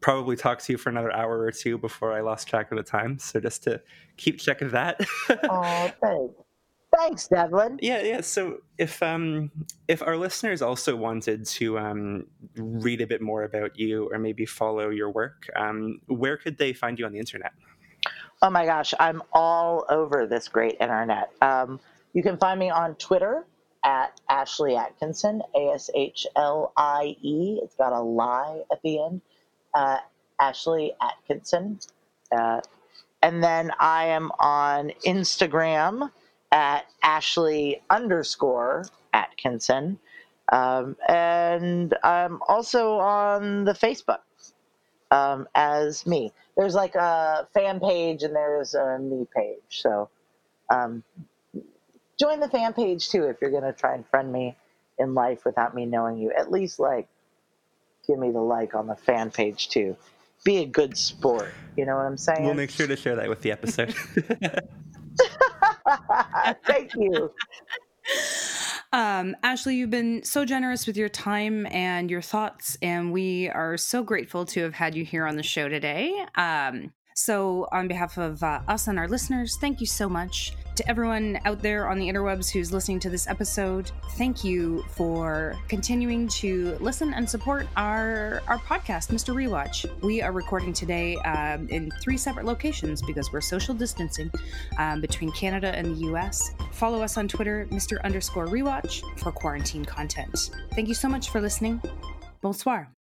probably talk to you for another hour or two before I lost track of the time. So just to keep check of that. Oh, thanks. Thanks, Devlin. Yeah, yeah. So if um if our listeners also wanted to um read a bit more about you or maybe follow your work, um, where could they find you on the internet? Oh my gosh, I'm all over this great internet. Um, you can find me on Twitter at Ashlie Atkinson, A S H L I E. It's got a lie at the end. Uh, Ashlie Atkinson. Uh, and then I am on Instagram at Ashlie underscore Atkinson. Um, and I'm also on the Facebook um, as me. There's like a fan page and there's a me page. So um, join the fan page too if you're going to try and friend me in life without me knowing you, at least like give me the like on the fan page too. Be a good sport. You know what I'm saying? We'll make sure to share that with the episode. Thank you. Um, Ashlie, you've been so generous with your time and your thoughts, and we are so grateful to have had you here on the show today. Um, so, on behalf of uh, us and our listeners, thank you so much. To everyone out there on the interwebs who's listening to this episode, thank you for continuing to listen and support our our podcast, Mr. Rewatch. We are recording today um, in three separate locations because we're social distancing um, between Canada and the US. Follow us on Twitter, Mr. underscore Rewatch, for quarantine content. Thank you so much for listening. Bonsoir.